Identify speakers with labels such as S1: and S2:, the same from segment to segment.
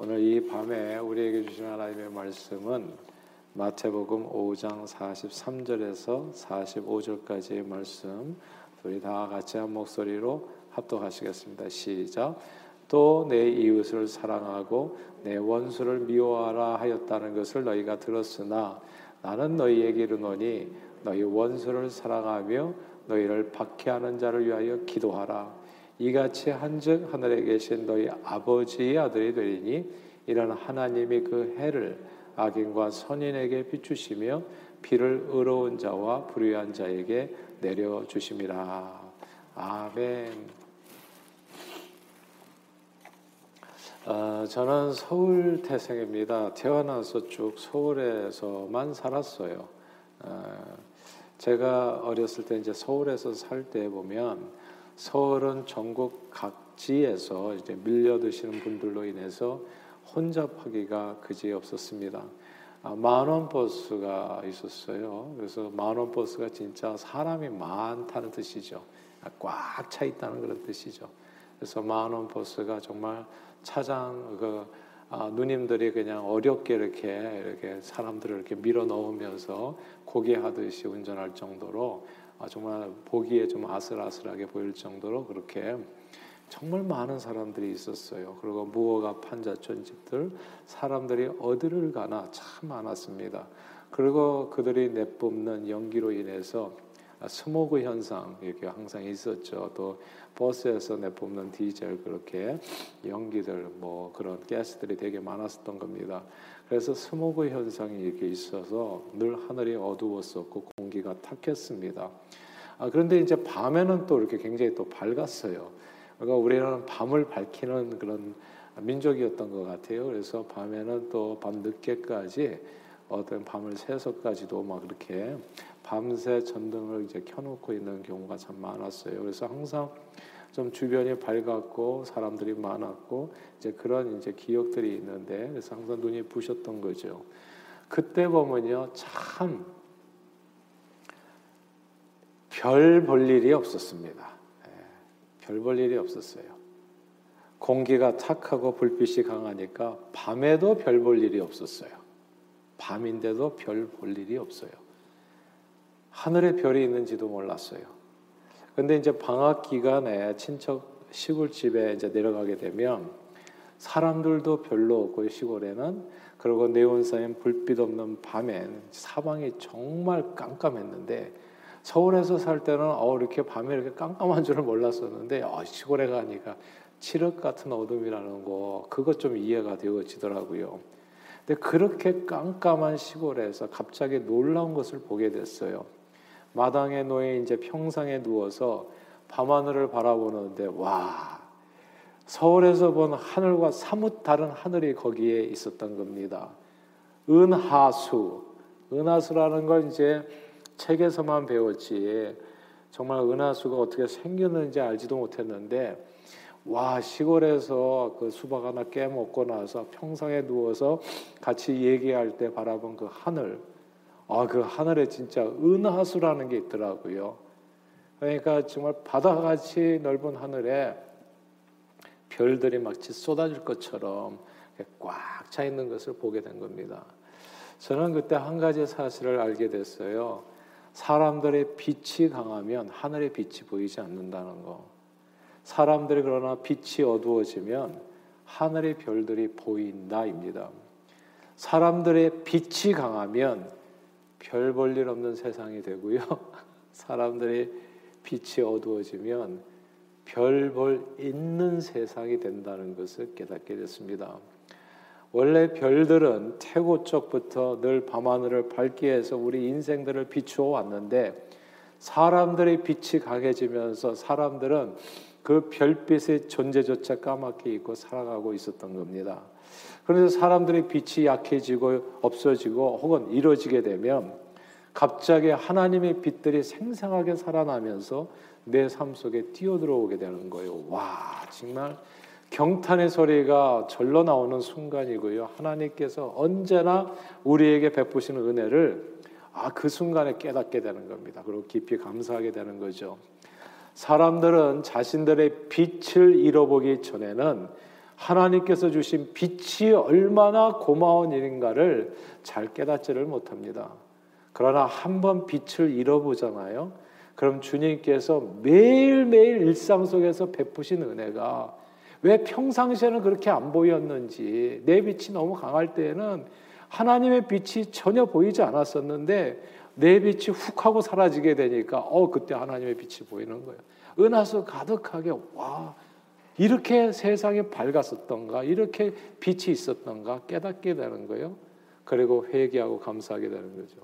S1: 오늘 이 밤에 우리에게 주신 하나님의 말씀은 마태복음 5장 43절에서 45절까지의 말씀 우리 다 같이 한 목소리로 합독하시겠습니다. 시작. 또 내 이웃을 사랑하고 내 원수를 미워하라 하였다는 것을 너희가 들었으나 나는 너희에게 이르노니 너희 원수를 사랑하며 너희를 박해하는 자를 위하여 기도하라. 이같이 한즉 하늘에 계신 너희 아버지의 아들이 되리니 이런 하나님이 그 해를 악인과 선인에게 비추시며 비를 의로운 자와 불의한 자에게 내려 주심이라. 아멘. 어, 저는 서울 태생입니다. 태어나서 쭉 서울에서만 살았어요. 어, 제가 어렸을 때 이제 서울에서 살 때 보면 서울은 전국 각지에서 이제 밀려 드시는 분들로 인해서 혼잡하기가 그지 없었습니다. 아, 만원 버스가 있었어요. 그래서 만원 버스가 진짜 사람이 많다는 뜻이죠. 아, 꽉차 있다는 그런 뜻이죠. 그래서 만원 버스가 정말 차장 그 아, 누님들이 그냥 어렵게 이렇게 이렇게 사람들을 이렇게 밀어 넣으면서 고개하듯이 운전할 정도로 아, 정말 보기에 좀 아슬아슬하게 보일 정도로 그렇게 정말 많은 사람들이 있었어요. 그리고 무허가 판자촌 집들 사람들이 어디를 가나 참 많았습니다. 그리고 그들이 내뿜는 연기로 인해서 스모그 현상 이렇게 항상 있었죠. 또 버스에서 내뿜는 디젤 그렇게 연기들 뭐 그런 가스들이 되게 많았었던 겁니다. 그래서 스모그 현상이 이렇게 있어서 늘 하늘이 어두웠었고 공기가 탁했습니다. 아, 그런데 이제 밤에는 또 이렇게 굉장히 또 밝았어요. 그러니까 우리는 밤을 밝히는 그런 민족이었던 것 같아요. 그래서 밤에는 또 밤 늦게까지 어떤 밤을 새서까지도 막 그렇게 밤새 전등을 이제 켜놓고 있는 경우가 참 많았어요. 그래서 항상 좀 주변이 밝았고 사람들이 많았고 이제 그런 이제 기억들이 있는데 그래서 항상 눈이 부셨던 거죠. 그때 보면요 참 별 볼 일이 없었습니다. 예, 별볼 일이 없었어요. 공기가 탁하고 불빛이 강하니까 밤에도 별 볼 일이 없었어요. 밤인데도 별 볼 일이 없어요. 하늘에 별이 있는지도 몰랐어요. 근데 이제 방학 기간에 친척 시골집에 이제 내려가게 되면 사람들도 별로 없고 시골에는 그리고 네온사인 불빛 없는 밤엔 사방이 정말 깜깜했는데 서울에서 살 때는 어 이렇게 밤에 이렇게 깜깜한 줄을 몰랐었는데 어, 시골에 가니까 칠흑 같은 어둠이라는 거 그것 좀 이해가 되어지더라고요. 근데 그렇게 깜깜한 시골에서 갑자기 놀라운 것을 보게 됐어요. 마당에 놓여 이제 평상에 누워서 밤하늘을 바라보는데 와 서울에서 본 하늘과 사뭇 다른 하늘이 거기에 있었던 겁니다. 은하수, 은하수라는 걸 이제 책에서만 배웠지 정말 은하수가 어떻게 생겼는지 알지도 못했는데 와 시골에서 그 수박 하나 깨 먹고 나서 평상에 누워서 같이 얘기할 때 바라본 그 하늘 아, 그 하늘에 진짜 은하수라는 게 있더라고요. 그러니까 정말 바다같이 넓은 하늘에 별들이 마치 쏟아질 것처럼 꽉 차 있는 것을 보게 된 겁니다. 저는 그때 한 가지 사실을 알게 됐어요. 사람들의 빛이 강하면 하늘의 빛이 보이지 않는다는 거. 사람들이 그러나 빛이 어두워지면 하늘의 별들이 보인다입니다. 사람들의 빛이 강하면 별 볼 일 없는 세상이 되고요. 사람들이 빛이 어두워지면 별 볼 있는 세상이 된다는 것을 깨닫게 됐습니다. 원래 별들은 태고 쪽부터 늘 밤하늘을 밝게 해서 우리 인생들을 비추어 왔는데 사람들의 빛이 강해지면서 사람들은 그 별빛의 존재조차 까맣게 잊고 살아가고 있었던 겁니다. 그래서 사람들의 빛이 약해지고 없어지고 혹은 이루어지게 되면 갑자기 하나님의 빛들이 생생하게 살아나면서 내 삶 속에 뛰어들어오게 되는 거예요. 와, 정말 경탄의 소리가 절로 나오는 순간이고요. 하나님께서 언제나 우리에게 베푸시는 은혜를 아, 그 순간에 깨닫게 되는 겁니다. 그리고 깊이 감사하게 되는 거죠. 사람들은 자신들의 빛을 잃어보기 전에는 하나님께서 주신 빛이 얼마나 고마운 일인가를 잘 깨닫지를 못합니다. 그러나 한 번 빛을 잃어보잖아요. 그럼 주님께서 매일매일 일상 속에서 베푸신 은혜가 왜 평상시에는 그렇게 안 보였는지 내 빛이 너무 강할 때에는 하나님의 빛이 전혀 보이지 않았었는데 내 빛이 훅 하고 사라지게 되니까 어 그때 하나님의 빛이 보이는 거예요. 은하수 가득하게 와 이렇게 세상이 밝았었던가 이렇게 빛이 있었던가 깨닫게 되는 거예요. 그리고 회개하고 감사하게 되는 거죠.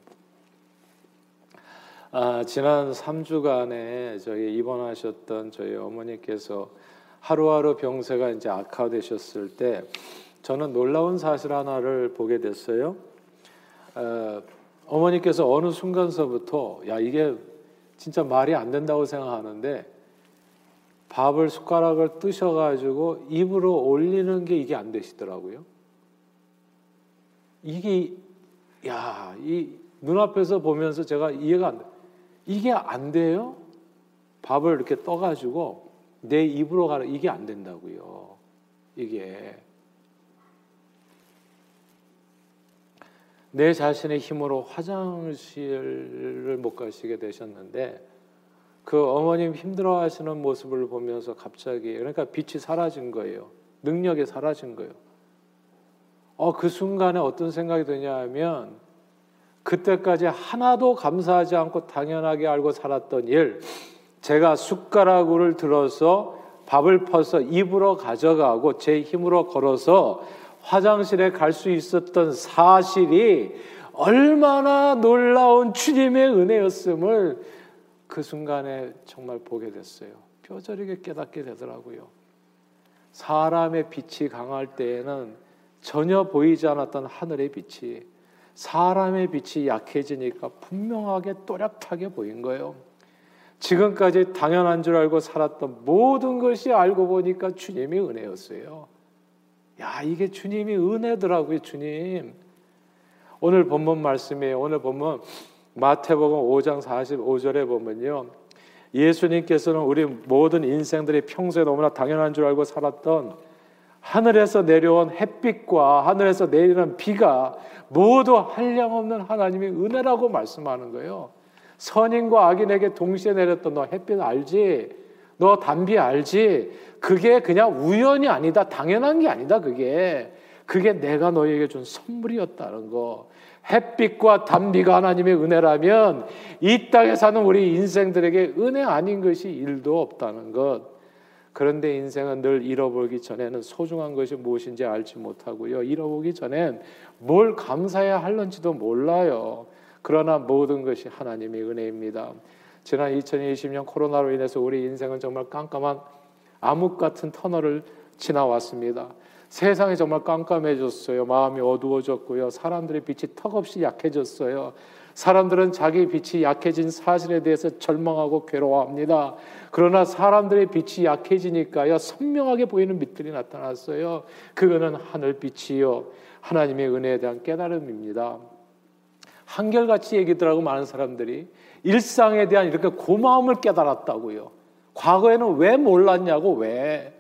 S1: 아, 지난 3주간에 저희 입원하셨던 저희 어머니께서 하루하루 병세가 이제 악화되셨을 때 저는 놀라운 사실 하나를 보게 됐어요. 어, 어머니께서 어느 순간서부터 야 이게 진짜 말이 안 된다고 생각하는데 밥을 숟가락을 뜨셔가지고 입으로 올리는 게 이게 안 되시더라고요. 이게 야 이 눈앞에서 보면서 제가 이해가 안 돼. 이게 안 돼요? 밥을 이렇게 떠가지고 내 입으로 가는 이게 안 된다고요. 이게 내 자신의 힘으로 화장실을 못 가시게 되셨는데 그 어머님 힘들어하시는 모습을 보면서 갑자기 그러니까 빛이 사라진 거예요. 능력이 사라진 거예요. 어, 그 순간에 어떤 생각이 드냐면 그때까지 하나도 감사하지 않고 당연하게 알고 살았던 일, 제가 숟가락을 들어서 밥을 퍼서 입으로 가져가고 제 힘으로 걸어서 화장실에 갈 수 있었던 사실이 얼마나 놀라운 주님의 은혜였음을 그 순간에 정말 보게 됐어요. 뼈저리게 깨닫게 되더라고요. 사람의 빛이 강할 때에는 전혀 보이지 않았던 하늘의 빛이 사람의 빛이 약해지니까 분명하게 또렷하게 보인 거예요. 지금까지 당연한 줄 알고 살았던 모든 것이 알고 보니까 주님이 은혜였어요. 야, 이게 주님이 은혜더라고요, 주님. 오늘 본문 말씀이에요. 오늘 본문 마태복음 5장 45절에 보면요. 예수님께서는 우리 모든 인생들이 평소에 너무나 당연한 줄 알고 살았던 하늘에서 내려온 햇빛과 하늘에서 내리는 비가 모두 한량없는 하나님의 은혜라고 말씀하는 거예요. 선인과 악인에게 동시에 내렸던 너 햇빛 알지? 너 단비 알지? 그게 그냥 우연이 아니다. 당연한 게 아니다. 그게. 그게 내가 너에게 준 선물이었다는 거. 햇빛과 단비가 하나님의 은혜라면 이 땅에 사는 우리 인생들에게 은혜 아닌 것이 일도 없다는 것. 그런데 인생은 늘 잃어버리기 전에는 소중한 것이 무엇인지 알지 못하고요. 잃어보기 전엔 뭘 감사해야 할런지도 몰라요. 그러나 모든 것이 하나님의 은혜입니다. 지난 2020년 코로나로 인해서 우리 인생은 정말 깜깜한 암흑 같은 터널을 지나왔습니다. 세상이 정말 깜깜해졌어요. 마음이 어두워졌고요. 사람들의 빛이 턱없이 약해졌어요. 사람들은 자기 빛이 약해진 사실에 대해서 절망하고 괴로워합니다. 그러나 사람들의 빛이 약해지니까요, 선명하게 보이는 빛들이 나타났어요. 그거는 하늘빛이요. 하나님의 은혜에 대한 깨달음입니다. 한결같이 얘기더라고 많은 사람들이 일상에 대한 이렇게 고마움을 깨달았다고요. 과거에는 왜 몰랐냐고 왜?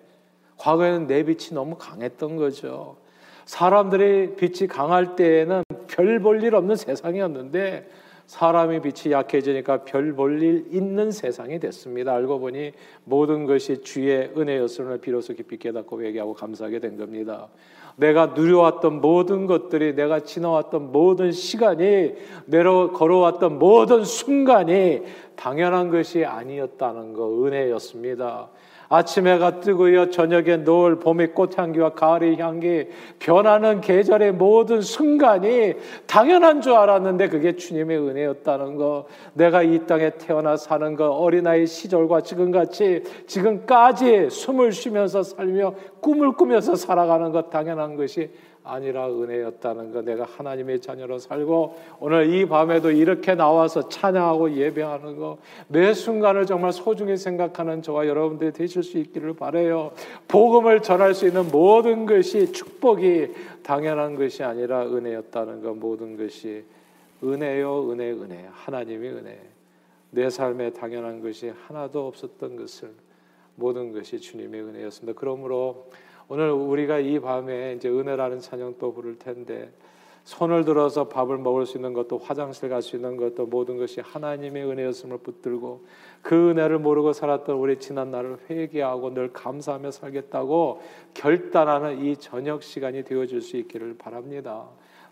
S1: 과거에는 내 빛이 너무 강했던 거죠. 사람들의 빛이 강할 때에는 별 볼 일 없는 세상이었는데 사람의 빛이 약해지니까 별 볼 일 있는 세상이 됐습니다. 알고 보니 모든 것이 주의 은혜였음을 비로소 깊이 깨닫고 회개하고 감사하게 된 겁니다. 내가 누려왔던 모든 것들이 내가 지나왔던 모든 시간이 내려 걸어왔던 모든 순간이 당연한 것이 아니었다는 거 은혜였습니다. 아침 해가 뜨고요. 저녁에 노을, 봄의 꽃향기와 가을의 향기, 변하는 계절의 모든 순간이 당연한 줄 알았는데 그게 주님의 은혜였다는 거. 내가 이 땅에 태어나 사는 거, 어린아이 시절과 지금같이 지금까지 숨을 쉬면서 살며 꿈을 꾸면서 살아가는 것 당연한 것이 아니라 은혜였다는 거 내가 하나님의 자녀로 살고 오늘 이 밤에도 이렇게 나와서 찬양하고 예배하는 거 매 순간을 정말 소중히 생각하는 저와 여러분들이 되실 수 있기를 바래요. 복음을 전할 수 있는 모든 것이 축복이 당연한 것이 아니라 은혜였다는 거 모든 것이 은혜요 은혜 은혜 하나님의 은혜 내 삶에 당연한 것이 하나도 없었던 것을 모든 것이 주님의 은혜였습니다. 그러므로 오늘 우리가 이 밤에 이제 은혜라는 찬양 또 부를 텐데 손을 들어서 밥을 먹을 수 있는 것도 화장실 갈 수 있는 것도 모든 것이 하나님의 은혜였음을 붙들고 그 은혜를 모르고 살았던 우리 지난 날을 회개하고 늘 감사하며 살겠다고 결단하는 이 저녁 시간이 되어줄 수 있기를 바랍니다.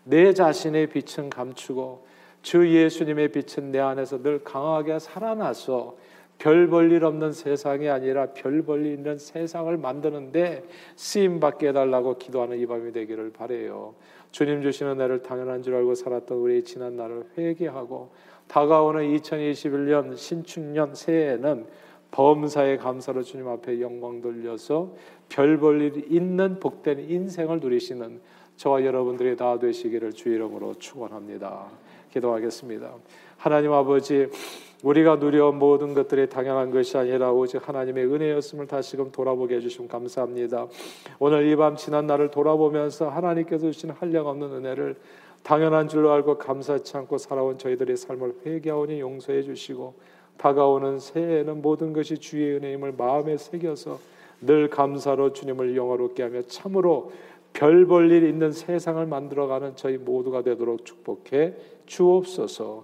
S1: 내 자신의 빛은 감추고 주 예수님의 빛은 내 안에서 늘 강하게 살아나서 별 볼 일 없는 세상이 아니라 별 볼 일 있는 세상을 만드는데 쓰임 받게 해달라고 기도하는 이 밤이 되기를 바래요. 주님 주시는 날을 당연한 줄 알고 살았던 우리의 지난 날을 회개하고 다가오는 2021년 신축년 새해에는 범사의 감사로 주님 앞에 영광 돌려서 별 볼 일 있는 복된 인생을 누리시는 저와 여러분들이 다 되시기를 주 이름으로 축원합니다. 기도하겠습니다. 하나님 아버지 우리가 누려온 모든 것들이 당연한 것이 아니라 오직 하나님의 은혜였음을 다시금 돌아보게 해주시면 감사합니다. 오늘 이 밤 지난 날을 돌아보면서 하나님께서 주신 한량없는 은혜를 당연한 줄로 알고 감사치 않고 살아온 저희들의 삶을 회개하오니 용서해 주시고 다가오는 새해에는 모든 것이 주의 은혜임을 마음에 새겨서 늘 감사로 주님을 영화롭게 하며 참으로 별 볼 일 있는 세상을 만들어가는 저희 모두가 되도록 축복해 주옵소서.